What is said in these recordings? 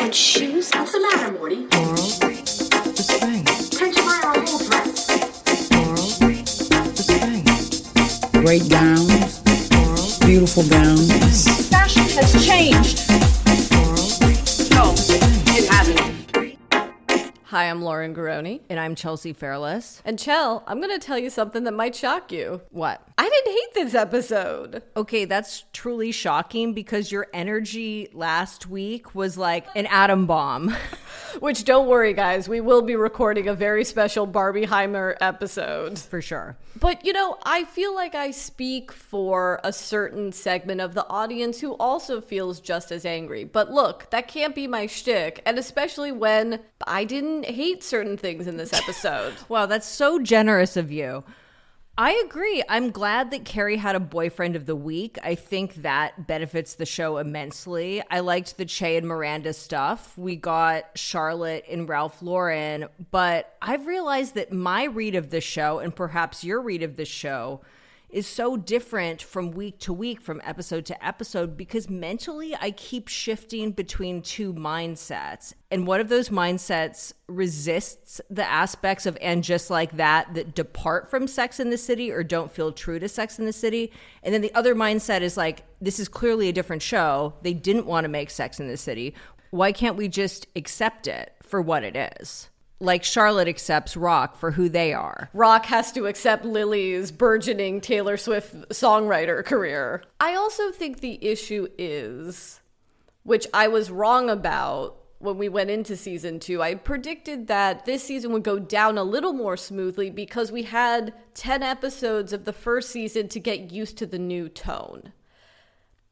Good shoes? What's the matter, Morty? Coral, the spring. Can't you buy our whole dress? Coral, the spring. great gowns, Coral, beautiful gowns. Fashion has changed. I'm Lauren Garroni. And I'm Chelsea Fairless. And Chell, I'm going to tell you something that might shock you. What? I didn't hate this episode. Okay, that's truly shocking because your energy last week was like an atom bomb. Which, don't worry, guys, we will be recording a very special Barbieheimer episode. For sure. But, you know, I feel like I speak for a certain segment of the audience who also feels just as angry. But look, that can't be my shtick. And especially when I didn't hate certain things in this episode. Wow, that's so generous of you. I agree. I'm glad that Carrie had a boyfriend of the week. I think that benefits the show immensely. I liked the Che and Miranda stuff. We got Charlotte and Ralph Lauren, but I've realized that my read of the show and perhaps your read of the show is so different from week to week, from episode to episode, because mentally I keep shifting between two mindsets. And one of those mindsets resists the aspects of and just like that that depart from Sex in the City or don't feel true to Sex in the City. And then the other mindset is like, this is clearly a different show. They didn't want to make Sex in the City. Why can't we just accept it for what it is? Like Charlotte accepts Rock for who they are. Rock has to accept Lily's burgeoning Taylor Swift songwriter career. I also think the issue is, which I was wrong about when we went into season two, I predicted that this season would go down a little more smoothly because we had 10 episodes of the first season to get used to the new tone.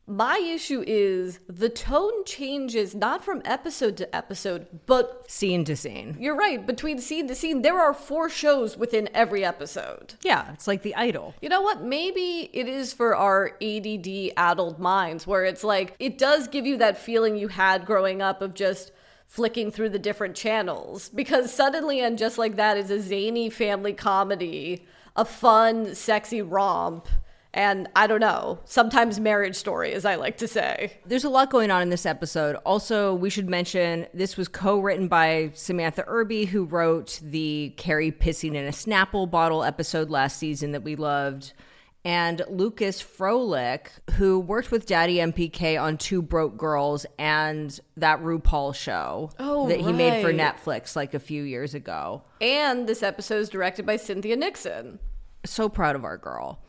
My issue is the tone changes not from episode to episode, but Scene to scene. you're right, between scene to scene, there are four shows within every episode. Yeah, it's like the idol. You know what? Maybe it is for our ADD addled minds where it's like, it does give you that feeling you had growing up of just flicking through the different channels. Because suddenly, and just like that, is a zany family comedy, a fun, sexy romp, and I don't know, sometimes marriage story, as I like to say. There's a lot going on in this episode. Also, we should mention this was co written by Samantha Irby, who wrote the Carrie pissing in a Snapple bottle episode last season that we loved, and Lucas Froelich, who worked with Daddy MPK on Two Broke Girls and that RuPaul show Oh, that he made for. Netflix like a few years ago. And this episode is directed by Cynthia Nixon. So proud of our girl.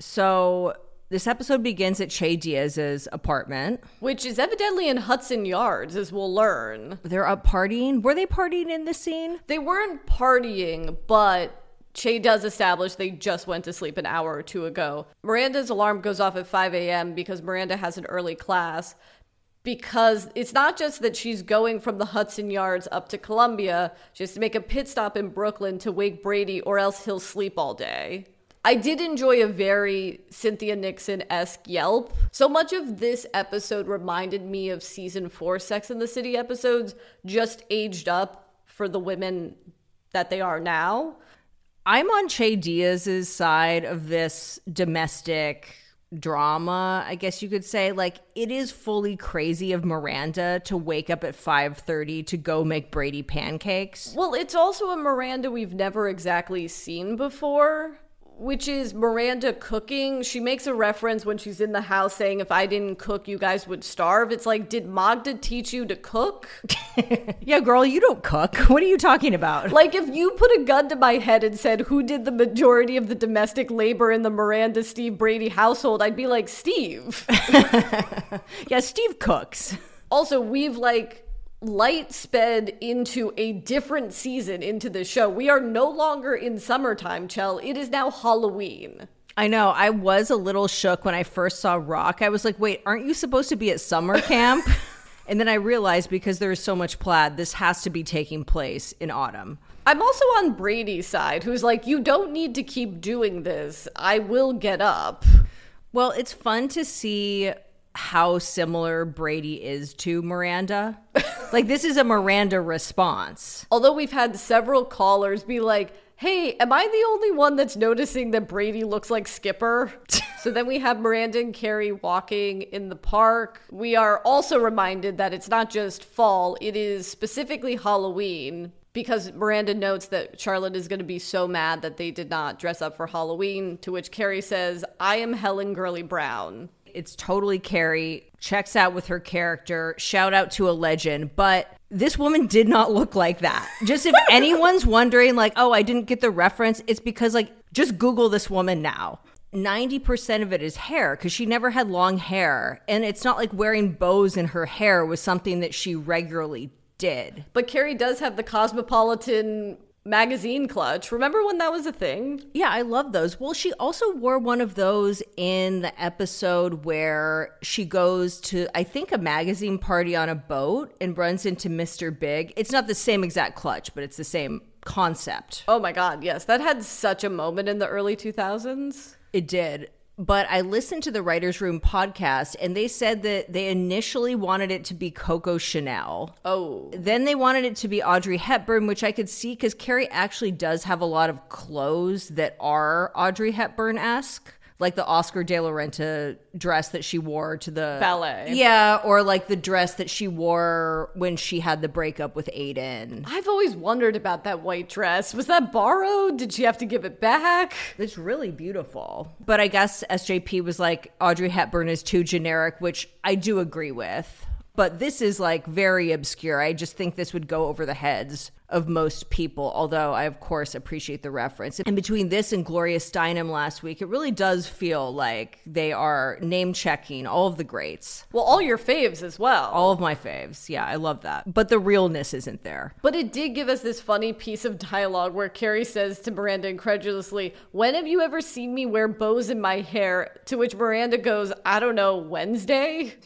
So, this episode begins at Che Diaz's apartment. Which is evidently in Hudson Yards, as we'll learn. They're up partying. Were they partying in this scene? They weren't partying, but Che does establish they just went to sleep an hour or two ago. Miranda's alarm goes off at 5 a.m. because Miranda has an early class. Because it's not just that she's going from the Hudson Yards up to Columbia, she has to make a pit stop in Brooklyn to wake Brady, or else he'll sleep all day. I did enjoy a very Cynthia Nixon esque yelp. So much of this episode reminded me of season four Sex in the City episodes, just aged up for the women that they are now. I'm on Che Diaz's side of this domestic drama, I guess you could say. Like it is fully crazy of Miranda to wake up at 5:30 to go make Brady pancakes. Well, it's also a Miranda we've never exactly seen before, which is Miranda cooking. She makes a reference when she's in the house saying, If I didn't cook, you guys would starve. It's like, Did Magda teach you to cook? Yeah, girl, you don't cook. What are you talking about? Like, if you put a gun to my head and said, Who did the majority of the domestic labor in the Miranda Steve Brady household? I'd be like, Steve. yeah, Steve cooks. also, we've like light sped into a different season into the show. We are no longer in summertime, Chell. It is now Halloween. I know. I was a little shook when I first saw Rock. I was like, "Wait, aren't you supposed to be at summer camp?" and then I realized because there is so much plaid, this has to be taking place in autumn. I'm also on Brady's side, who's like, you don't need to keep doing this. I will get up. Well, it's fun to see how similar Brady is to Miranda. like this is a Miranda response. Although we've had several callers be like, hey, am I the only one that's noticing that Brady looks like Skipper? So then we have Miranda and Carrie walking in the park. We are also reminded that it's not just fall, it is specifically Halloween because Miranda notes that Charlotte is going to be so mad that they did not dress up for Halloween, to which Carrie says, I am Helen Gurley Brown. It's totally Carrie, checks out with her character, shout out to a legend, but this woman did not look like that. Just if anyone's wondering, like, oh, I didn't get the reference, it's because, like, just Google this woman now. 90% of it is hair because she never had long hair. And it's not like wearing bows in her hair was something that she regularly did. But Carrie does have the Cosmopolitan magazine clutch. Remember when that was a thing? Yeah, I love those. Well, she also wore one of those in the episode where she goes to, I think, a magazine party on a boat and runs into Mr. Big. It's not the same exact clutch, but it's the same concept. Oh my god, yes. That had such a moment in the early 2000s. It did. But I listened to the Writers Room podcast and they said that they initially wanted it to be Coco Chanel. Oh. Then they wanted it to be Audrey Hepburn, which I could see because Carrie actually does have a lot of clothes that are Audrey Hepburn esque. Like the Oscar de la Renta dress that she wore to the Ballet. Yeah, or like the dress that she wore when she had the breakup with Aiden. I've always wondered about that white dress. Was that borrowed? Did she have to give it back? It's really beautiful. But I guess SJP was like, Audrey Hepburn is too generic, which I do agree with. But this is like very obscure. I just think this would go over the heads of most people, although I, of course, appreciate the reference. And between this and Gloria Steinem last week, it really does feel like they are name checking all of the greats. Well, all your faves as well. All of my faves. Yeah, I love that. But the realness isn't there. But it did give us this funny piece of dialogue where Carrie says to Miranda incredulously, When have you ever seen me wear bows in my hair? To which Miranda goes, I don't know, Wednesday?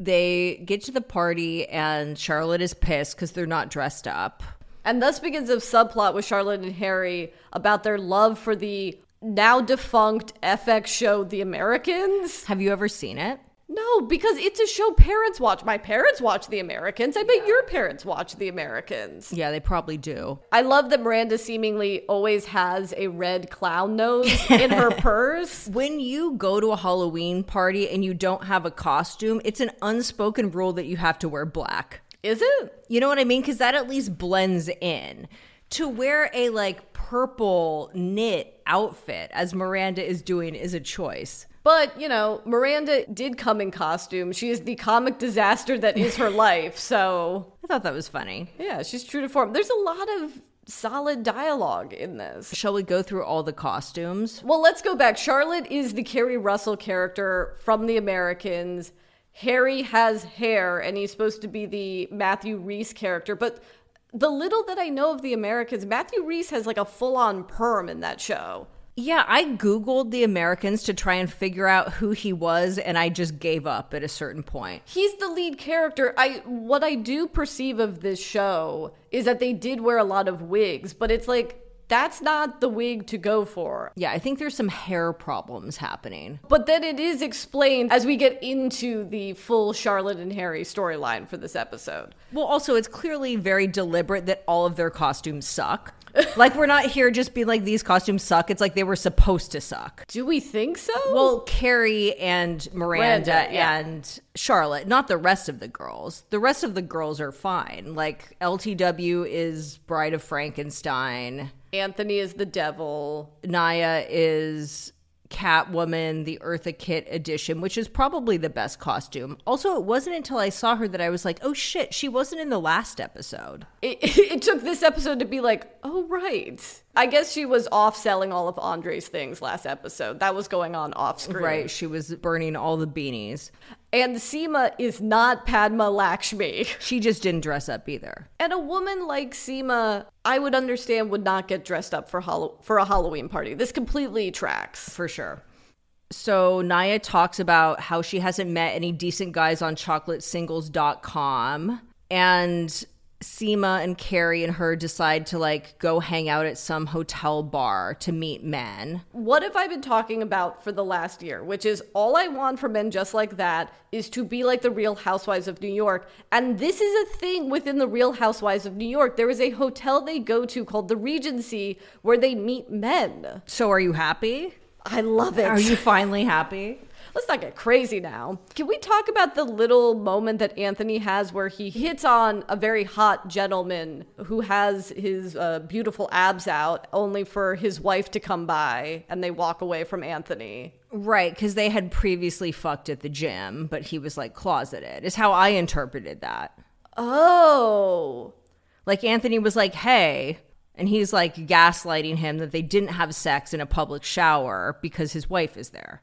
They get to the party, and Charlotte is pissed because they're not dressed up. And thus begins a subplot with Charlotte and Harry about their love for the now defunct FX show The Americans. Have you ever seen it? No, because it's a show parents watch. My parents watch The Americans. I bet your parents watch The Americans. Yeah, they probably do. I love that Miranda seemingly always has a red clown nose in her purse. When you go to a Halloween party and you don't have a costume, it's an unspoken rule that you have to wear black. Is it? You know what I mean? Because that at least blends in. To wear a like purple knit outfit, as Miranda is doing, is a choice. But, you know, Miranda did come in costume. She is the comic disaster that is her life. So, I thought that was funny. yeah, she's true to form. There's a lot of solid dialogue in this. Shall we go through all the costumes? Well, let's go back. Charlotte is the Keri Russell character from The Americans. Harry has hair, and he's supposed to be the Matthew Rhys character. But the little that I know of The Americans, Matthew Rhys has like a full on perm in that show. Yeah, I Googled the Americans to try and figure out who he was, and I just gave up at a certain point. He's the lead character. I what I do perceive of this show is that they did wear a lot of wigs, but it's like that's not the wig to go for. Yeah, I think there's some hair problems happening. But then it is explained as we get into the full Charlotte and Harry storyline for this episode. Well, also, it's clearly very deliberate that all of their costumes suck. like, we're not here just being like, these costumes suck. It's like they were supposed to suck. Do we think so? Well, Carrie and Miranda, Miranda, yeah. and Charlotte, not the rest of the girls. The rest of the girls are fine. Like, LTW is Bride of Frankenstein. Anthony is the devil. Naya is Catwoman, the Eartha Kitt edition, which is probably the best costume. Also, it wasn't until I saw her that I was like, oh shit, she wasn't in the last episode. It, it took this episode to be like, oh, right. I guess she was off selling all of Andre's things last episode. That was going on off screen. Right, she was burning all the beanies. And Seema is not Padma Lakshmi. She just didn't dress up either. And a woman like Seema, I would understand, would not get dressed up for Hall- for a Halloween party. This completely tracks. For sure. So Naya talks about how she hasn't met any decent guys on chocolatesingles.com and Seema and Carrie and her decide to like go hang out at some hotel bar to meet men. What have I been talking about for the last year? Which is all I want for men just like that is to be like the Real Housewives of New York. And this is a thing within the Real Housewives of New York. There is a hotel they go to called the Regency where they meet men. So are you happy? I love it. Are you finally happy? Let's not get crazy now. Can we talk about the little moment that Anthony has where he hits on a very hot gentleman who has his uh, beautiful abs out only for his wife to come by and they walk away from Anthony? Right, because they had previously fucked at the gym, but he was like closeted, is how I interpreted that. Oh. Like Anthony was like, hey, and he's like gaslighting him that they didn't have sex in a public shower because his wife is there.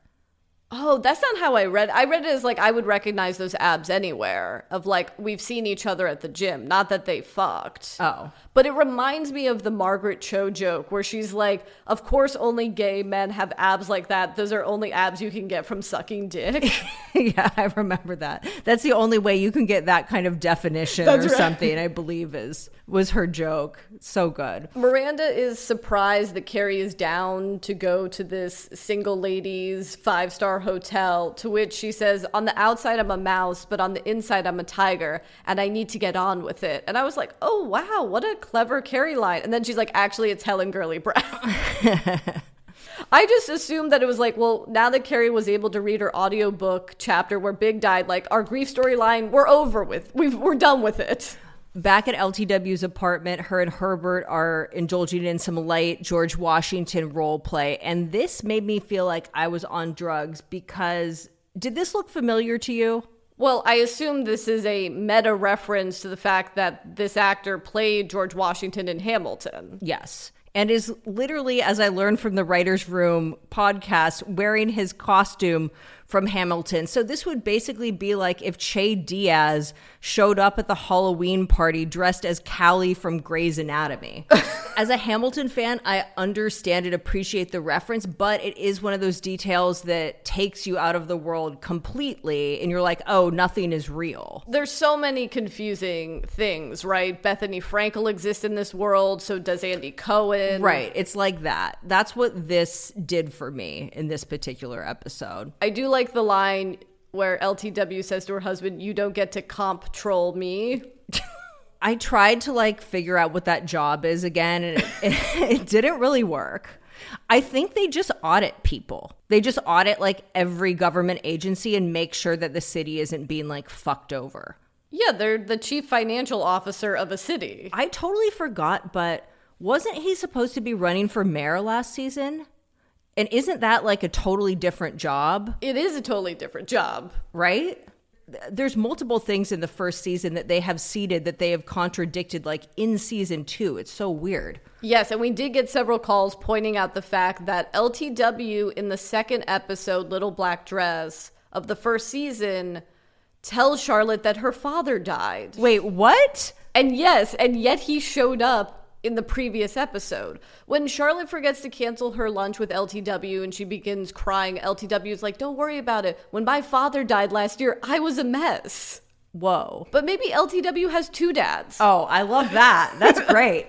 Oh, that's not how I read. I read it as like I would recognize those abs anywhere. Of like we've seen each other at the gym, not that they fucked. Oh. But it reminds me of the Margaret Cho joke where she's like, "Of course, only gay men have abs like that. Those are only abs you can get from sucking dick." yeah, I remember that. That's the only way you can get that kind of definition That's or right. something, I believe is was her joke. So good. Miranda is surprised that Carrie is down to go to this single ladies five star hotel, to which she says, On the outside, I'm a mouse, but on the inside, I'm a tiger, and I need to get on with it. And I was like, Oh, wow, what a clever Carrie line. And then she's like, Actually, it's Helen Gurley Brown. I just assumed that it was like, well, now that Carrie was able to read her audiobook chapter where Big died, like our grief storyline, we're over with. We've, we're done with it. Back at LTW's apartment, her and Herbert are indulging in some light George Washington role play. And this made me feel like I was on drugs because did this look familiar to you? Well, I assume this is a meta reference to the fact that this actor played George Washington in Hamilton. Yes. And is literally, as I learned from the Writer's Room podcast, wearing his costume from Hamilton. So this would basically be like if Che Diaz showed up at the Halloween party dressed as Callie from Grey's Anatomy. as a Hamilton fan, I understand and appreciate the reference, but it is one of those details that takes you out of the world completely. And you're like, oh, nothing is real. There's so many confusing things, right? Bethenny Frankel exists in this world, so does Andy Cohen. Right. It's like that. That's what this did for me in this particular episode. I do like the line where LTW says to her husband, You don't get to comp troll me. I tried to like figure out what that job is again, and it, it, it didn't really work. I think they just audit people. They just audit like every government agency and make sure that the city isn't being like fucked over. Yeah, they're the chief financial officer of a city. I totally forgot, but wasn't he supposed to be running for mayor last season? And isn't that like a totally different job? It is a totally different job. right? There's multiple things in the first season that they have seeded that they have contradicted, like in season two. It's so weird. Yes, and we did get several calls pointing out the fact that LTW in the second episode, Little Black Dress, of the first season, tells Charlotte that her father died. Wait, what? And yes, and yet he showed up in the previous episode. When Charlotte forgets to cancel her lunch with LTW and she begins crying, LTW is like, Don't worry about it. When my father died last year, I was a mess. Whoa. But maybe LTW has two dads. Oh, I love that. That's great.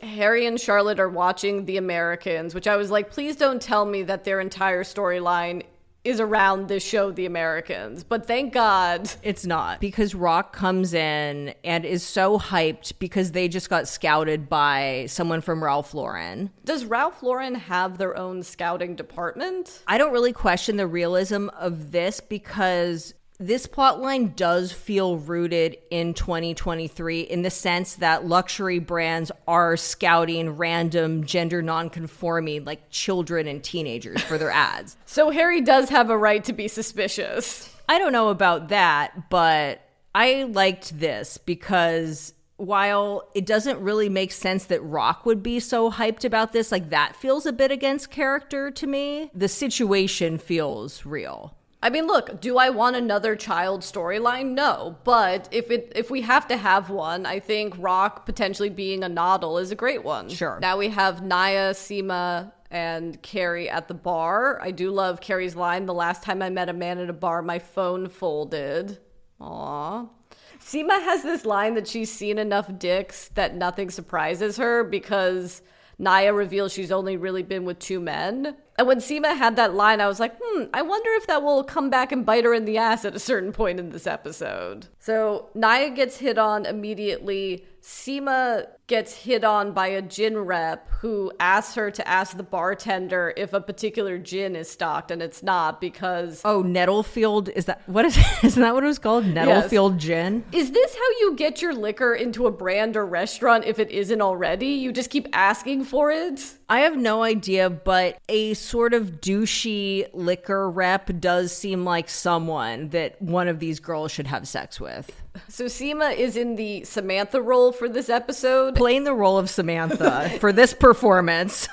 Harry and Charlotte are watching The Americans, which I was like, please don't tell me that their entire storyline is around this show, The Americans. But thank God. It's not because Rock comes in and is so hyped because they just got scouted by someone from Ralph Lauren. Does Ralph Lauren have their own scouting department? I don't really question the realism of this because this plot line does feel rooted in 2023 in the sense that luxury brands are scouting random gender nonconforming like children and teenagers for their ads. So Harry does have a right to be suspicious. I don't know about that, but I liked this because while it doesn't really make sense that Rock would be so hyped about this, like that feels a bit against character to me. The situation feels real. I mean, look, do I want another child storyline? No, but if it if we have to have one, I think Rock potentially being a nodel is a great one. Sure. Now we have Naya, Seema, and Carrie at the bar. I do love Carrie's line. The last time I met a man at a bar, my phone folded. Aw. Seema has this line that she's seen enough dicks that nothing surprises her because Naya reveals she's only really been with two men. And when Seema had that line, I was like, hmm, I wonder if that will come back and bite her in the ass at a certain point in this episode. So Naya gets hit on immediately. Seema gets hit on by a gin rep who asks her to ask the bartender if a particular gin is stocked, and it's not because. Oh, Nettlefield is that what is isn't that what it was called? Nettlefield gin. Is this how you get your liquor into a brand or restaurant if it isn't already? You just keep asking for it? I have no idea, but a sort of douchey liquor rep does seem like someone that one of these girls should have sex with. So Seema is in the Samantha role for this episode. Playing the role of Samantha for this performance.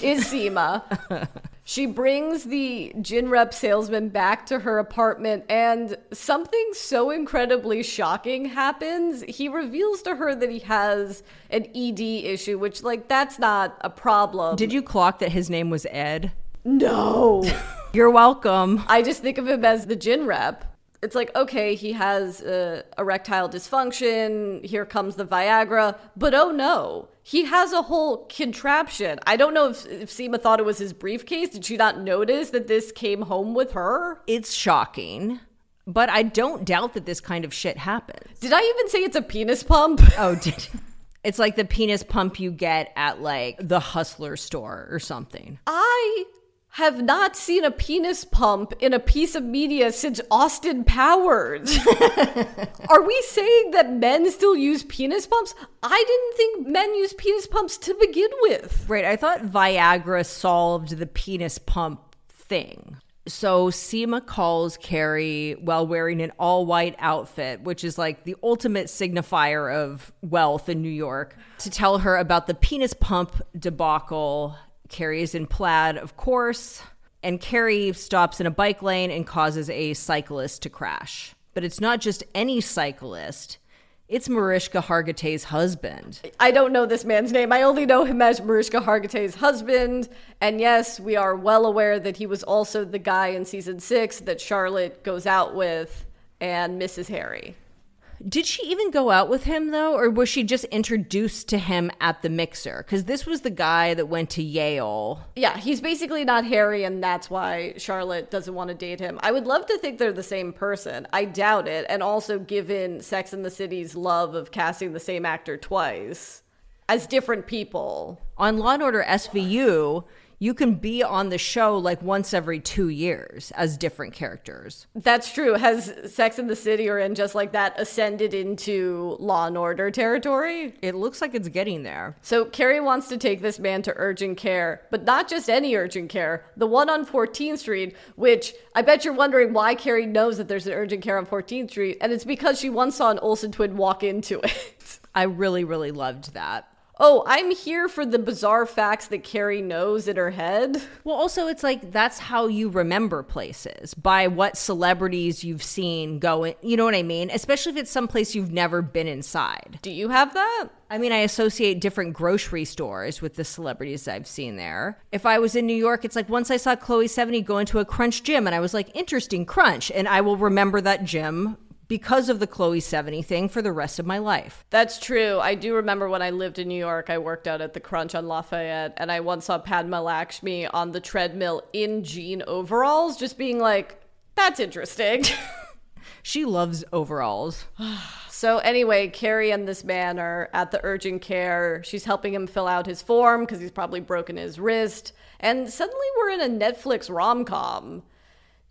is Seema. She brings the gin rep salesman back to her apartment, and something so incredibly shocking happens. He reveals to her that he has an ED issue, which, like, that's not a problem. Did you clock that his name was Ed? No. You're welcome. I just think of him as the gin rep. It's like, okay, he has uh, erectile dysfunction. Here comes the Viagra. But oh no, he has a whole contraption. I don't know if, if Seema thought it was his briefcase. Did she not notice that this came home with her? It's shocking, but I don't doubt that this kind of shit happens. Did I even say it's a penis pump? Oh, did It's like the penis pump you get at like the hustler store or something. I have not seen a penis pump in a piece of media since Austin Powers. Are we saying that men still use penis pumps? I didn't think men use penis pumps to begin with. Right. I thought Viagra solved the penis pump thing. So Seema calls Carrie while wearing an all white outfit, which is like the ultimate signifier of wealth in New York, to tell her about the penis pump debacle. Carrie is in plaid, of course, and Carrie stops in a bike lane and causes a cyclist to crash. But it's not just any cyclist. It's Mariska Hargitay's husband. I don't know this man's name. I only know him as Mariska Hargitay's husband. And yes, we are well aware that he was also the guy in season six that Charlotte goes out with and Mrs. Harry. Did she even go out with him though, or was she just introduced to him at the mixer? Because this was the guy that went to Yale. Yeah, he's basically not Harry, and that's why Charlotte doesn't want to date him. I would love to think they're the same person. I doubt it. And also, given Sex and the City's love of casting the same actor twice as different people. On Law and Order SVU, you can be on the show like once every two years as different characters. That's true. Has Sex and the City or in just like that ascended into Law and Order territory? It looks like it's getting there. So Carrie wants to take this man to urgent care, but not just any urgent care, the one on 14th Street, which I bet you're wondering why Carrie knows that there's an urgent care on 14th Street, and it's because she once saw an Olsen twin walk into it. I really, really loved that. Oh, I'm here for the bizarre facts that Carrie knows in her head. Well, also, it's like that's how you remember places by what celebrities you've seen going. You know what I mean? Especially if it's someplace you've never been inside. Do you have that? I mean, I associate different grocery stores with the celebrities I've seen there. If I was in New York, it's like once I saw Chloe Sevigny go into a Crunch gym and I was like, interesting Crunch. And I will remember that gym because of the Chloe Sevigny thing for the rest of my life. That's true. I do remember when I lived in New York, I worked out at the Crunch on Lafayette, and I once saw Padma Lakshmi on the treadmill in jean overalls, just being like, that's interesting. She loves overalls. So anyway, Carrie and this man are at the urgent care. She's helping him fill out his form because he's probably broken his wrist. And suddenly we're in a Netflix rom-com.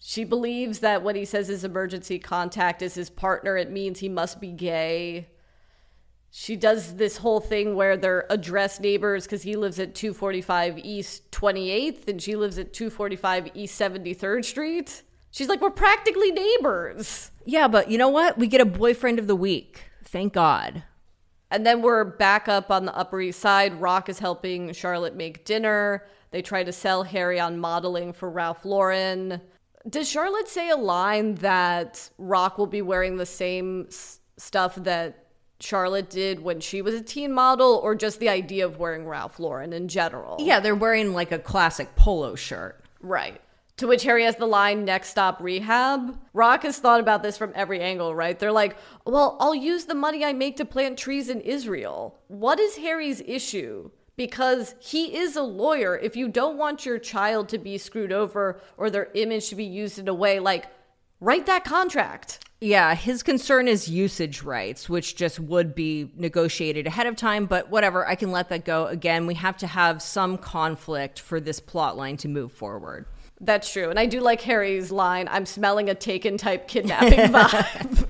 She believes that when he says his emergency contact is his partner, it means he must be gay. She does this whole thing where they're address neighbors because he lives at 245 East 28th and she lives at 245 East 73rd Street. She's like, we're practically neighbors. Yeah, but you know what? We get a boyfriend of the week. Thank God. And then we're back up on the Upper East Side. Rock is helping Charlotte make dinner. They try to sell Harry on modeling for Ralph Lauren. Does Charlotte say a line that Rock will be wearing the same s- stuff that Charlotte did when she was a teen model, or just the idea of wearing Ralph Lauren in general? Yeah, they're wearing like a classic polo shirt. Right. To which Harry has the line, next stop rehab. Rock has thought about this from every angle, right? They're like, well, I'll use the money I make to plant trees in Israel. What is Harry's issue? Because he is a lawyer. If you don't want your child to be screwed over or their image to be used in a way, like, write that contract. Yeah, his concern is usage rights, which just would be negotiated ahead of time, but whatever, I can let that go. Again, we have to have some conflict for this plot line to move forward. That's true. And I do like Harry's line I'm smelling a taken type kidnapping vibe.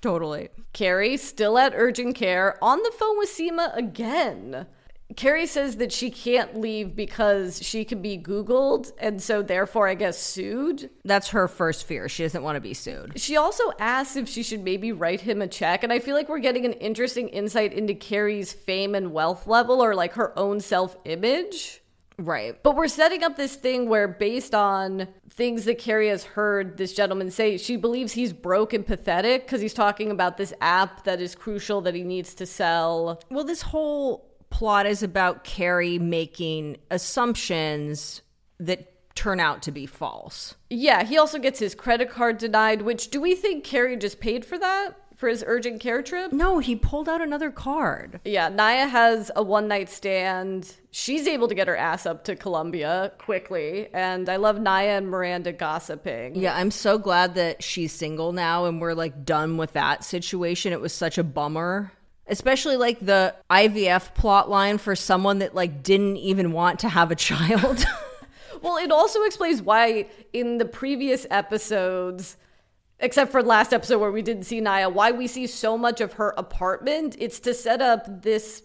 Totally. Carrie, still at urgent care, on the phone with Seema again. Carrie says that she can't leave because she can be Googled and so therefore, I guess, sued. That's her first fear. She doesn't want to be sued. She also asks if she should maybe write him a check. And I feel like we're getting an interesting insight into Carrie's fame and wealth level or like her own self image. Right. But we're setting up this thing where, based on things that Carrie has heard this gentleman say, she believes he's broke and pathetic because he's talking about this app that is crucial that he needs to sell. Well, this whole plot is about Carrie making assumptions that turn out to be false. Yeah, he also gets his credit card denied, which do we think Carrie just paid for that? For his urgent care trip? No, he pulled out another card. Yeah, Naya has a one night stand. She's able to get her ass up to Columbia quickly. And I love Naya and Miranda gossiping. Yeah, I'm so glad that she's single now and we're like done with that situation. It was such a bummer. Especially like the IVF plot line for someone that like didn't even want to have a child. Well, it also explains why in the previous episodes, except for last episode where we didn't see Naya, why we see so much of her apartment. It's to set up this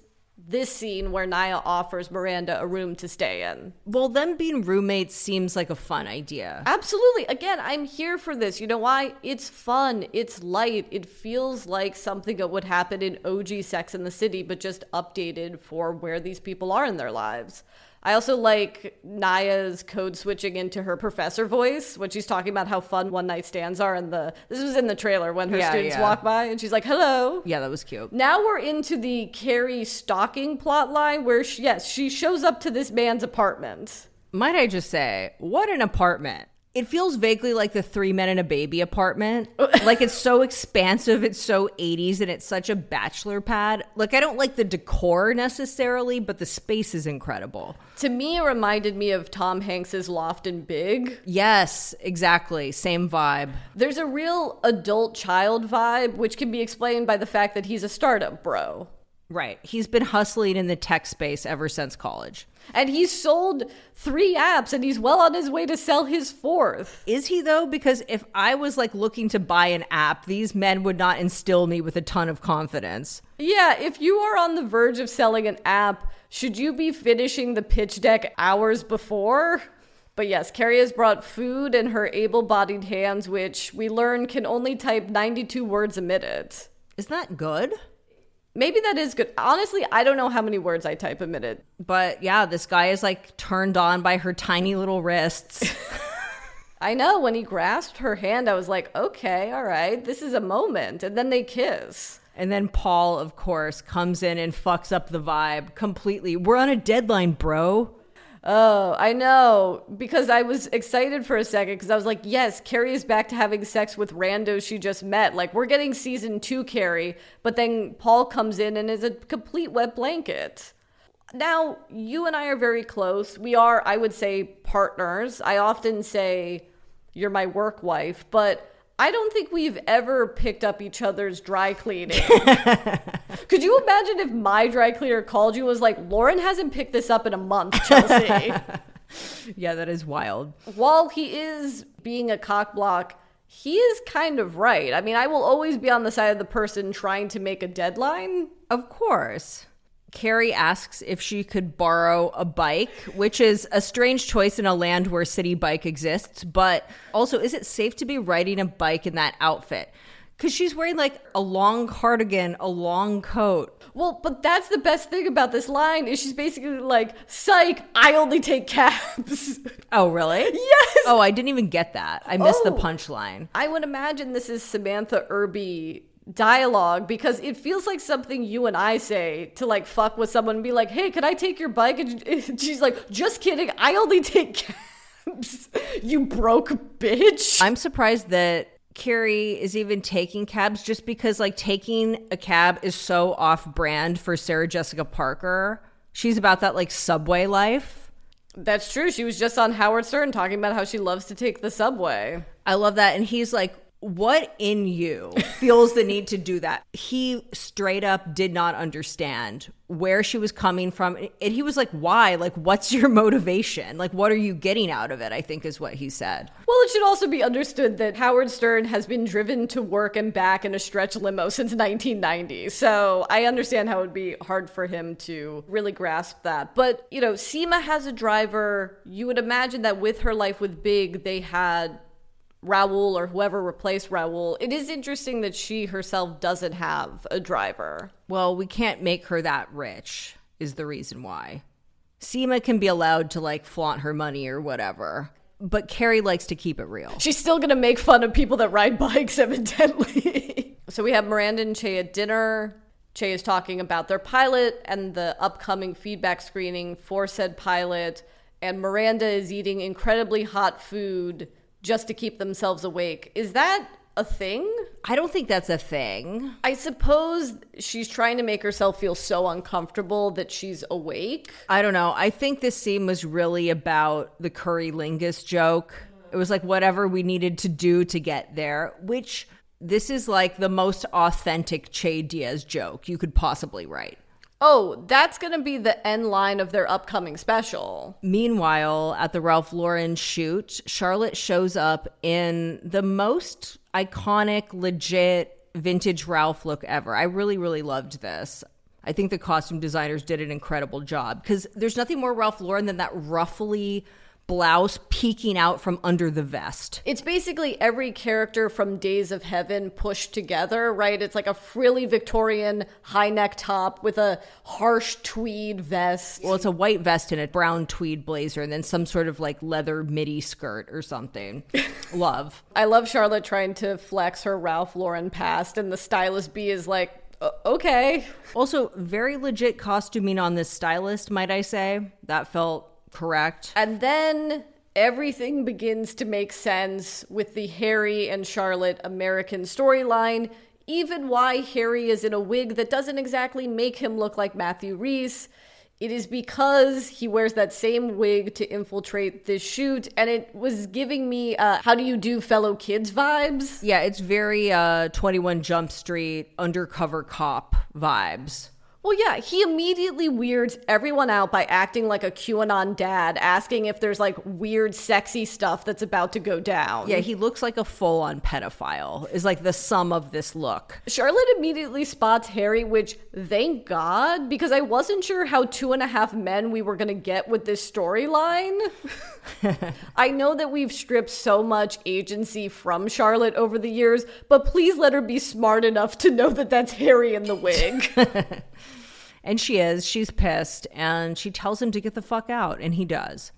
this scene where Naya offers Miranda a room to stay in. well, them being roommates seems like a fun idea. Absolutely. Again, I'm here for this. You know why? It's fun. It's light. It feels like something that would happen in OG Sex in the City, but just updated for where these people are in their lives. I also like Naya's code switching into her professor voice when she's talking about how fun one night stands are. And the this was in the trailer when her Yeah, students yeah. walk by and she's like, "Hello." Yeah, that was cute. Now we're into the Carrie stalking plot line where she, yes, she shows up to this man's apartment. Might I just say, what an apartment. It feels vaguely like the three men and a baby apartment. like it's so expansive, it's so 80s, and it's such a bachelor pad. Like I don't like the decor necessarily, but the space is incredible. To me, it reminded me of Tom Hanks's Loft and Big. Yes, exactly. Same vibe. There's a real adult child vibe, which can be explained by the fact that he's a startup bro. Right. He's been hustling in the tech space ever since college. And he's sold three apps and he's well on his way to sell his fourth. Is he though? Because if I was like looking to buy an app, these men would not instill me with a ton of confidence. Yeah, if you are on the verge of selling an app, should you be finishing the pitch deck hours before? But yes, Carrie has brought food in her able bodied hands, which we learn can only type 92 words a minute. Isn't that good? Maybe that is good. Honestly, I don't know how many words I type a minute. But yeah, this guy is like turned on by her tiny little wrists. I know when he grasped her hand, I was like, okay, all right, this is a moment. And then they kiss. and then Paul, of course, comes in and fucks up the vibe completely. We're on a deadline, bro. Oh, I know. Because I was excited for a second because I was like, yes, Carrie is back to having sex with randos she just met. Like, we're getting season two Carrie. But then Paul comes in and is a complete wet blanket. Now, you and I are very close. We are, I would say, partners. I often say, you're my work wife, but I don't think we've ever picked up each other's dry cleaning. Could you imagine if my dry cleaner called you and was like, Lauren hasn't picked this up in a month, Chelsea? Yeah, that is wild. While he is being a cockblock, he is kind of right. I mean, I will always be on the side of the person trying to make a deadline. Of course. Carrie asks if she could borrow a bike, which is a strange choice in a land where Citi Bike exists. But also, is it safe to be riding a bike in that outfit? Because she's wearing like a long cardigan, a long coat. Well, but that's the best thing about this line is she's basically like, "Psych, I only take cabs." Oh, really? yes. Oh, I didn't even get that. I missed the Oh. punchline. I would imagine this is Samantha Irby dialogue because it feels like something you and I say to like fuck with someone and be like, "Hey, can I take your bike?" And she's like, "Just kidding. I only take cabs. you broke bitch." I'm surprised that Carrie is even taking cabs just because like taking a cab is so off brand for Sarah Jessica Parker. She's about that like subway life. That's true. She was just on Howard Stern talking about how she loves to take the subway. I love that. And he's like, what in you feels the need to do that? He straight up did not understand where she was coming from. And he was like, why? Like, what's your motivation? Like, what are you getting out of it? I think is what he said. Well, it should also be understood that Howard Stern has been driven to work and back in a stretch limo since 1990. So I understand how it would be hard for him to really grasp that. But, you know, Seema has a driver. You would imagine that with her life with Big, they had Raul or whoever replaced Raul. It is interesting that she herself doesn't have a driver. Well, we can't make her that rich, is the reason why. Seema can be allowed to like flaunt her money or whatever. But Carrie likes to keep it real. She's still gonna make fun of people that ride bikes, evidently. so we have Miranda and Che at dinner. Che is talking about their pilot and the upcoming feedback screening for said pilot. And Miranda is eating incredibly hot food just to keep themselves awake. Is that a thing? I don't think that's a thing. I suppose she's trying to make herself feel so uncomfortable that she's awake. I don't know. I think this scene was really about the curry lingus joke. It was like whatever we needed to do to get there, which this is like the most authentic Che Diaz joke you could possibly write. Oh, that's going to be the end line of their upcoming special. Meanwhile, at the Ralph Lauren shoot, Charlotte shows up in the most iconic, legit vintage Ralph look ever. I really, really loved this. I think the costume designers did an incredible job because there's nothing more Ralph Lauren than that ruffly blouse peeking out from under the vest. It's basically every character from Days of Heaven pushed together, right? It's like a frilly Victorian high neck top with a harsh tweed vest. Well, it's a white vest and a brown tweed blazer, and then some sort of like leather midi skirt or something. Love. I love Charlotte trying to flex her Ralph Lauren past, and the stylist B is like, okay. Also, very legit costuming on this stylist, might I say. That felt correct. And then everything begins to make sense with the Harry and Charlotte American storyline, even why Harry is in a wig that doesn't exactly make him look like Matthew Rhys. It is because he wears that same wig to infiltrate this shoot, and it was giving me uh, "How do you do, fellow kids?" vibes. Yeah, it's very uh 21 Jump Street undercover cop vibes. Well, yeah, he immediately weirds everyone out by acting like a QAnon dad, asking if there's like weird, sexy stuff that's about to go down. Yeah, he looks like a full on pedophile, is like the sum of this look. Charlotte immediately spots Harry, which thank God, because I wasn't sure how two and a half men we were going to get with this storyline. I know that we've stripped so much agency from Charlotte over the years, but please let her be smart enough to know that that's Harry in the wig. And she is, she's pissed, and she tells him to get the fuck out, and he does.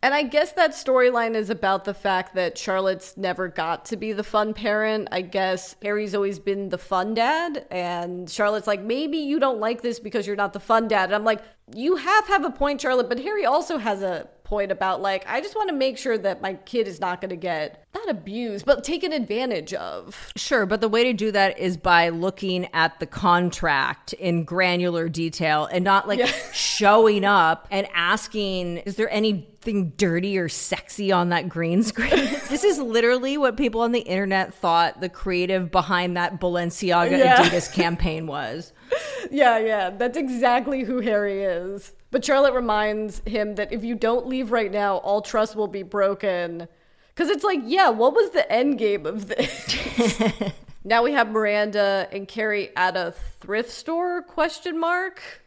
And I guess that storyline is about the fact that Charlotte's never got to be the fun parent. I guess Harry's always been the fun dad, and Charlotte's like, maybe you don't like this because you're not the fun dad. And I'm like, you have have a point, Charlotte, but Harry also has a point about like, I just want to make sure that my kid is not going to get not abused, but taken advantage of. Sure, but the way to do that is by looking at the contract in granular detail and not like Yeah. showing up and asking, is there anything dirty or sexy on that green screen? this is literally what people on the internet thought the creative behind that Balenciaga Yeah. Adidas campaign was. Yeah, yeah, that's exactly who Harry is. But Charlotte reminds him that if you don't leave right now, all trust will be broken. Because it's like, yeah, what was the end game of this? now we have Miranda and Carrie at a thrift store? Question mark.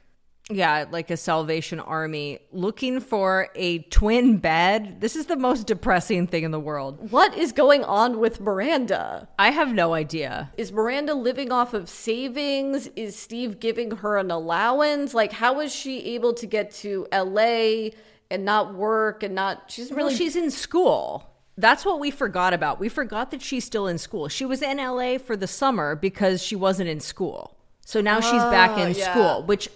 Yeah, like a Salvation Army looking for a twin bed. This is the most depressing thing in the world. What is going on with Miranda? I have no idea. Is Miranda living off of savings? Is Steve giving her an allowance? Like, how is she able to get to LA and not work and not? She's Well, really. she's in school. That's what we forgot about. We forgot that she's still in school. She was in LA for the summer because she wasn't in school. So now she's back ah, in yeah. school, which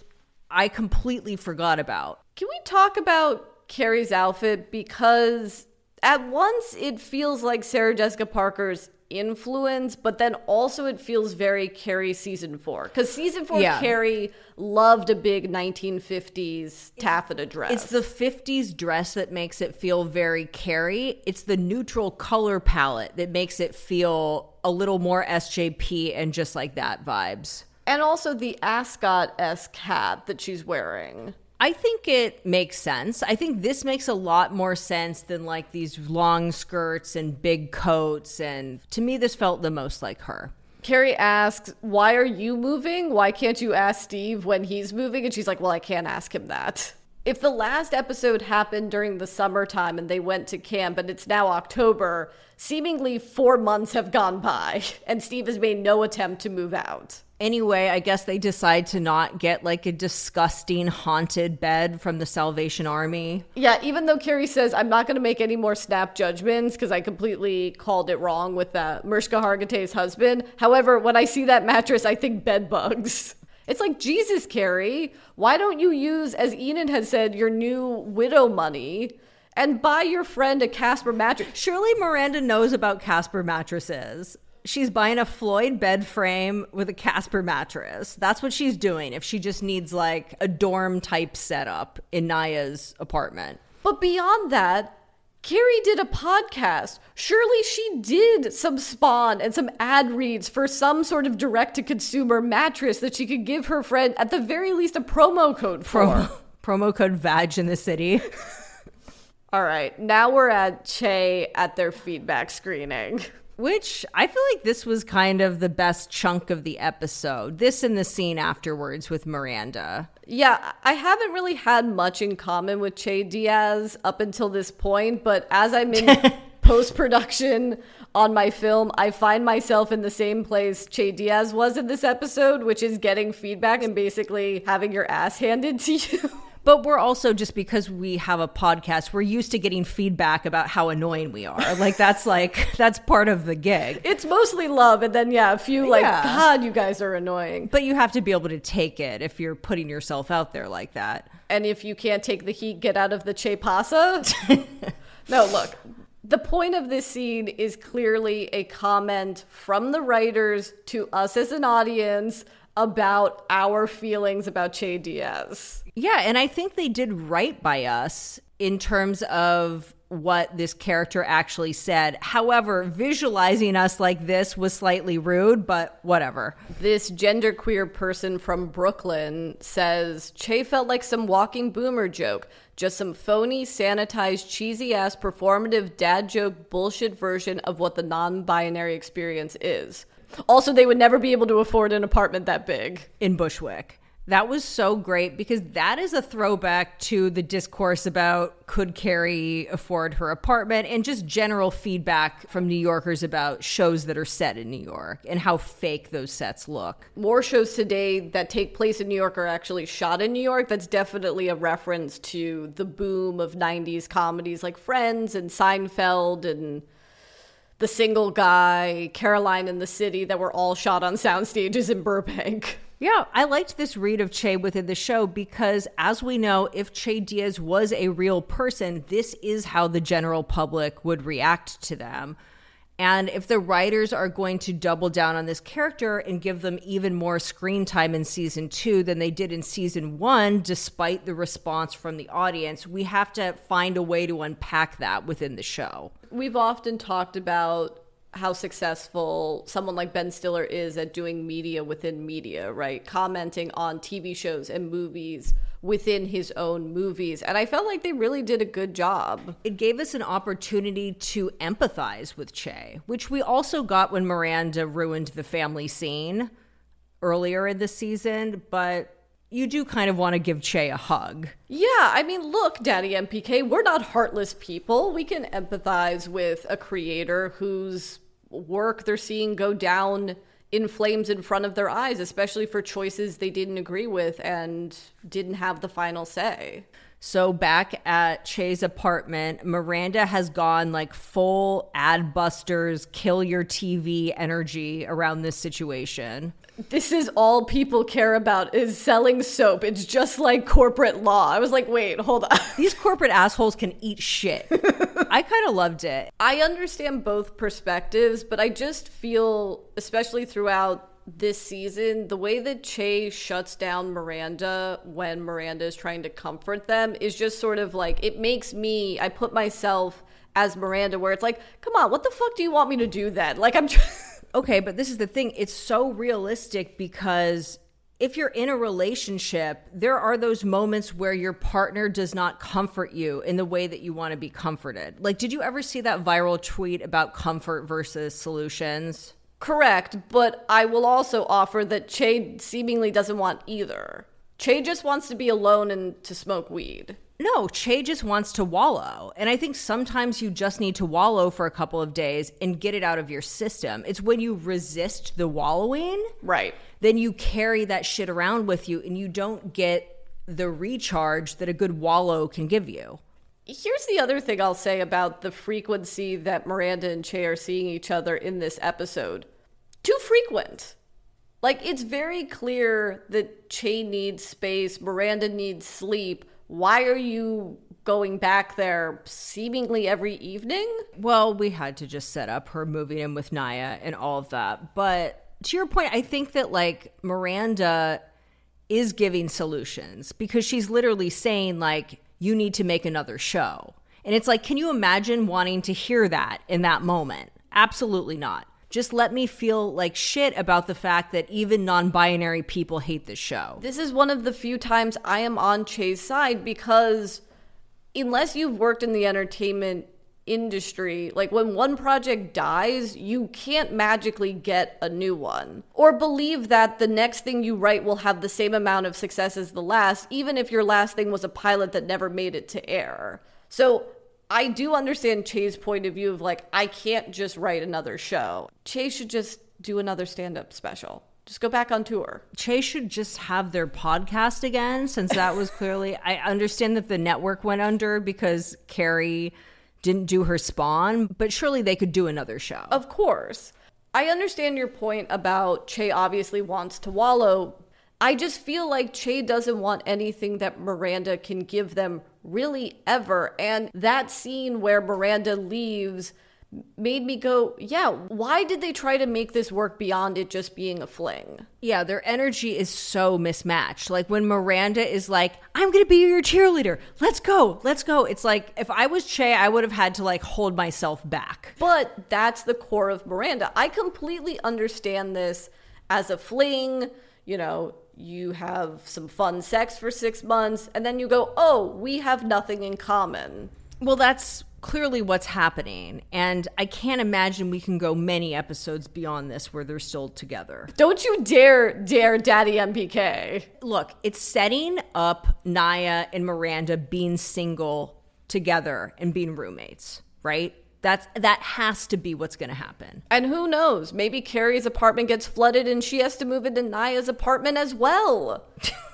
I completely forgot about. Can we talk about Carrie's outfit? Because at once it feels like Sarah Jessica Parker's influence, but then also it feels very Carrie season four. Because season four, Yeah. Carrie loved a big 1950s taffeta dress. It's the 50s dress that makes it feel very Carrie. It's the neutral color palette that makes it feel a little more SJP and just like that vibes. And also the ascot esque hat that she's wearing. I think it makes sense. I think this makes a lot more sense than like these long skirts and big coats. And to me, this felt the most like her. Carrie asks, Why are you moving? Why can't you ask Steve when he's moving? And she's like, Well, I can't ask him that. If the last episode happened during the summertime and they went to camp and it's now October, seemingly four months have gone by and Steve has made no attempt to move out. Anyway, I guess they decide to not get like a disgusting haunted bed from the Salvation Army. Yeah, even though Carrie says, I'm not going to make any more snap judgments because I completely called it wrong with uh, Mariska Hargitay's husband. However, when I see that mattress, I think bed bugs. It's like, Jesus, Carrie, why don't you use, as Enid had said, your new widow money and buy your friend a Casper mattress? Surely Miranda knows about Casper mattresses. She's buying a Floyd bed frame with a Casper mattress. That's what she's doing if she just needs like a dorm type setup in Naya's apartment. But beyond that, Carrie did a podcast. Surely she did some spawn and some ad reads for some sort of direct to consumer mattress that she could give her friend, at the very least, a promo code for. Promo, promo code VAG in the city. All right, now we're at Che at their feedback screening. Which I feel like this was kind of the best chunk of the episode. This and the scene afterwards with Miranda. Yeah, I haven't really had much in common with Che Diaz up until this point, but as I'm in post production on my film, I find myself in the same place Che Diaz was in this episode, which is getting feedback and basically having your ass handed to you. But we're also just because we have a podcast, we're used to getting feedback about how annoying we are. Like that's like that's part of the gig. It's mostly love, and then, yeah, a few like, Yeah. God, you guys are annoying. But you have to be able to take it if you're putting yourself out there like that. And if you can't take the heat, get out of the Che Pasa. no, look. The point of this scene is clearly a comment from the writers to us as an audience about our feelings about Che Diaz. Yeah, and I think they did right by us in terms of what this character actually said. However, visualizing us like this was slightly rude, but whatever. This genderqueer person from Brooklyn says Che felt like some walking boomer joke, just some phony, sanitized, cheesy ass performative dad joke bullshit version of what the non binary experience is. Also, they would never be able to afford an apartment that big. in Bushwick. That was so great because that is a throwback to the discourse about could Carrie afford her apartment and just general feedback from New Yorkers about shows that are set in New York and how fake those sets look. More shows today that take place in New York are actually shot in New York. That's definitely a reference to the boom of 90s comedies like Friends and Seinfeld and The Single Guy, Caroline in the City, that were all shot on sound stages in Burbank. Yeah, I liked this read of Che within the show because, as we know, if Che Diaz was a real person, this is how the general public would react to them. And if the writers are going to double down on this character and give them even more screen time in season two than they did in season one, despite the response from the audience, we have to find a way to unpack that within the show. We've often talked about how successful someone like Ben Stiller is at doing media within media, right? Commenting on TV shows and movies within his own movies. And I felt like they really did a good job. It gave us an opportunity to empathize with Che, which we also got when Miranda ruined the family scene earlier in the season, but you do kind of want to give Che a hug. Yeah, I mean, look, Daddy MPK, we're not heartless people. We can empathize with a creator whose work they're seeing go down in flames in front of their eyes, especially for choices they didn't agree with and didn't have the final say. So back at Che's apartment, Miranda has gone like full Adbusters, kill your TV energy around this situation. This is all people care about is selling soap. It's just like corporate law. I was like, wait, hold on. These corporate assholes can eat shit. I kind of loved it. I understand both perspectives, but I just feel, especially throughout this season, the way that Che shuts down Miranda when Miranda is trying to comfort them is just sort of like, it makes me, I put myself as Miranda, where it's like, come on, what the fuck do you want me to do then? Like, I'm just. Okay, but this is the thing. It's so realistic because if you're in a relationship, there are those moments where your partner does not comfort you in the way that you want to be comforted. Like, did you ever see that viral tweet about comfort versus solutions? Correct, but I will also offer that Che seemingly doesn't want either. Che just wants to be alone and to smoke weed. No, Che just wants to wallow. And I think sometimes you just need to wallow for a couple of days and get it out of your system. It's when you resist the wallowing, Right. Then you carry that shit around with you and you don't get the recharge that a good wallow can give you. Here's the other thing I'll say about the frequency that Miranda and Che are seeing each other in this episode. Too frequent. Like, it's very clear that Che needs space, Miranda needs sleep. Why are you going back there seemingly every evening? Well, we had to just set up her moving in with Naya and all of that. But to your point, I think that like Miranda is giving solutions because she's literally saying, like, you need to make another show. And it's like, can you imagine wanting to hear that in that moment? Absolutely not. Just let me feel like shit about the fact that even non binary people hate this show. This is one of the few times I am on Che's side because unless you've worked in the entertainment industry, like when one project dies, you can't magically get a new one. Or believe that the next thing you write will have the same amount of success as the last, even if your last thing was a pilot that never made it to air. So I do understand Che's point of view of like, I can't just write another show. Che should just do another stand up special. Just go back on tour. Che should just have their podcast again, since that was clearly. I understand that the network went under because Carrie didn't do her spawn, but surely they could do another show. Of course. I understand your point about Che obviously wants to wallow. I just feel like Che doesn't want anything that Miranda can give them really ever. And that scene where Miranda leaves made me go, yeah, why did they try to make this work beyond it just being a fling? Yeah, their energy is so mismatched. Like when Miranda is like, I'm going to be your cheerleader. Let's go. Let's go. It's like if I was Che, I would have had to like hold myself back. But that's the core of Miranda. I completely understand this as a fling, you know, you have some fun sex for six months, and then you go, oh, we have nothing in common. Well, that's clearly what's happening. And I can't imagine we can go many episodes beyond this where they're still together. Don't you dare, dare Daddy MPK. Look, it's setting up Naya and Miranda being single together and being roommates, right? That's that has to be what's going to happen. And who knows? Maybe Carrie's apartment gets flooded and she has to move into Naya's apartment as well.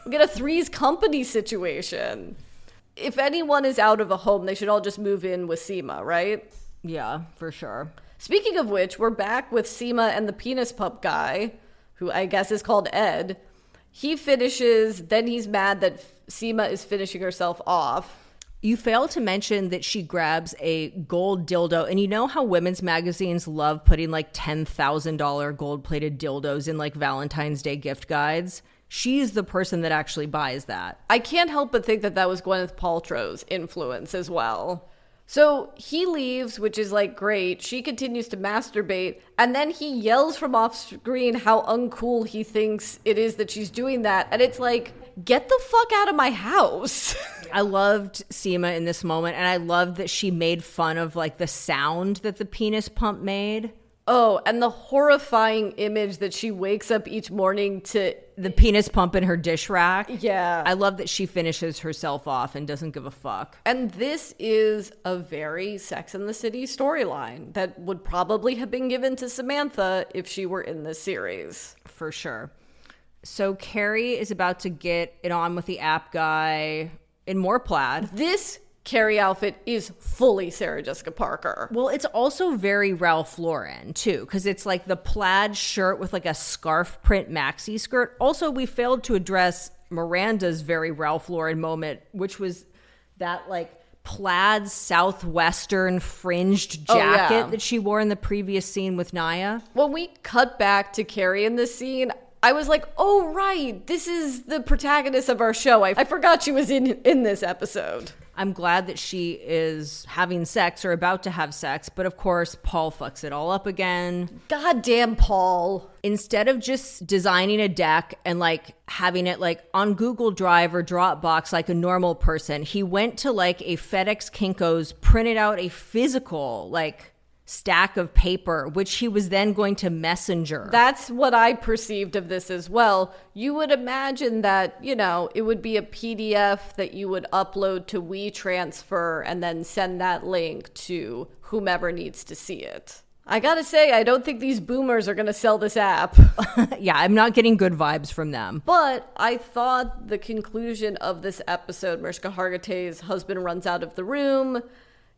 we get a threes company situation. If anyone is out of a home, they should all just move in with Seema, right? Yeah, for sure. Speaking of which, we're back with Seema and the penis pup guy, who I guess is called Ed. He finishes, then he's mad that Seema is finishing herself off. You fail to mention that she grabs a gold dildo, and you know how women's magazines love putting like $10,000 gold plated dildos in like Valentine's Day gift guides? She's the person that actually buys that. I can't help but think that that was Gwyneth Paltrow's influence as well. So he leaves, which is like great. She continues to masturbate, and then he yells from off screen how uncool he thinks it is that she's doing that. And it's like, get the fuck out of my house. I loved Seema in this moment, and I loved that she made fun of like the sound that the penis pump made. Oh, and the horrifying image that she wakes up each morning to. The penis pump in her dish rack. Yeah. I love that she finishes herself off and doesn't give a fuck. And this is a very Sex in the City storyline that would probably have been given to Samantha if she were in this series. for sure. So Carrie is about to get it on with the app guy in more plaid. This Carrie outfit is fully Sarah Jessica Parker. Well, it's also very Ralph Lauren too, because it's like the plaid shirt with like a scarf print maxi skirt. Also, we failed to address Miranda's very Ralph Lauren moment, which was that like plaid southwestern fringed Oh, jacket yeah. that she wore in the previous scene with Naya. when we cut back to Carrie in this scene, I was like, "Oh right, this is the protagonist of our show." I, I forgot she was in in this episode. I'm glad that she is having sex or about to have sex, but of course, Paul fucks it all up again. Goddamn, Paul. Instead of just designing a deck and like having it like on Google Drive or Dropbox like a normal person, he went to like a FedEx Kinko's, printed out a physical like stack of paper, which he was then going to messenger. That's what I perceived of this as well. You would imagine that, you know, it would be a PDF that you would upload to WeTransfer and then send that link to whomever needs to see it. I gotta say, I don't think these boomers are gonna sell this app. yeah, I'm not getting good vibes from them. But I thought the conclusion of this episode, Mariska Hargitay's husband runs out of the room.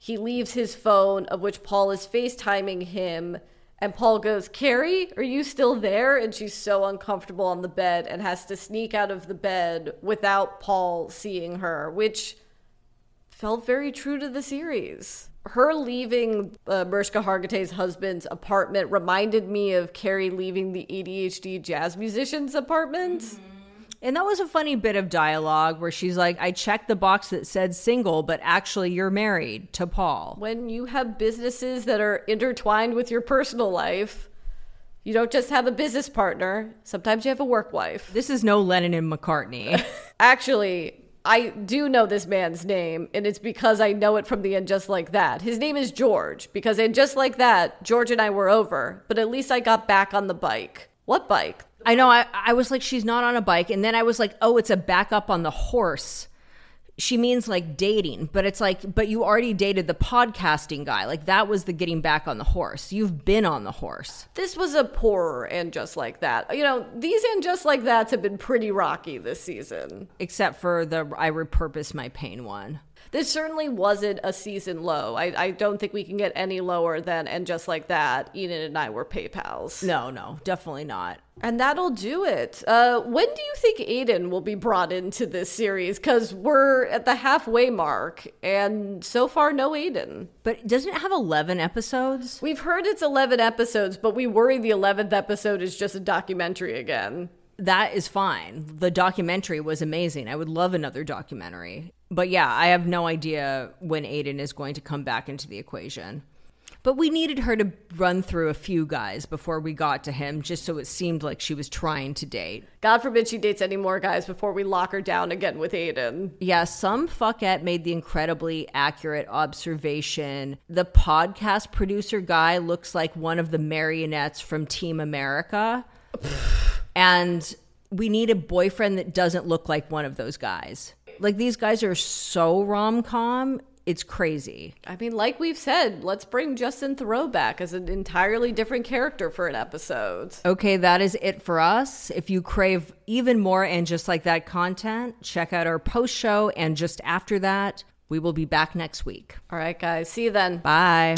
He leaves his phone, of which Paul is FaceTiming him. And Paul goes, Carrie, are you still there? And she's so uncomfortable on the bed and has to sneak out of the bed without Paul seeing her, which felt very true to the series. Her leaving uh, Hargitay's husband's apartment reminded me of Carrie leaving the ADHD jazz musician's apartment. And that was a funny bit of dialogue where she's like, I checked the box that said single, but actually you're married to Paul. When you have businesses that are intertwined with your personal life, you don't just have a business partner, sometimes you have a work wife. This is no Lennon and McCartney. Actually, I do know this man's name, and it's because I know it from the end Just Like That. His name is George, because in Just Like That, George and I were over, but at least I got back on the bike. What bike? I know. I, I was like, she's not on a bike. And then I was like, oh, it's a backup on the horse. She means like dating, but it's like, but you already dated the podcasting guy. Like that was the getting back on the horse. You've been on the horse. This was a poorer And Just Like That. You know, these And Just Like That's have been pretty rocky this season. Except for the I repurposed my pain one. This certainly wasn't a season low. I, I don't think we can get any lower than And Just Like That, Eden and I were PayPals. No, no, definitely not. And that'll do it. Uh, when do you think Aidan will be brought into this series? Because we're at the halfway mark, and so far, no Aidan. But doesn't it have 11 episodes? We've heard it's 11 episodes, but we worry the 11th episode is just a documentary again. That is fine. The documentary was amazing. I would love another documentary. But yeah, I have no idea when Aidan is going to come back into the equation. But we needed her to run through a few guys before we got to him, just so it seemed like she was trying to date. God forbid she dates any more guys before we lock her down again with Aidan. Yeah, some fuckette made the incredibly accurate observation. The podcast producer guy looks like one of the marionettes from Team America. and we need a boyfriend that doesn't look like one of those guys. Like these guys are so rom com, it's crazy. I mean, like we've said, let's bring Justin Theroux back as an entirely different character for an episode. Okay, that is it for us. If you crave even more and just like that content, check out our post show. And just after that, we will be back next week. All right, guys, see you then. Bye.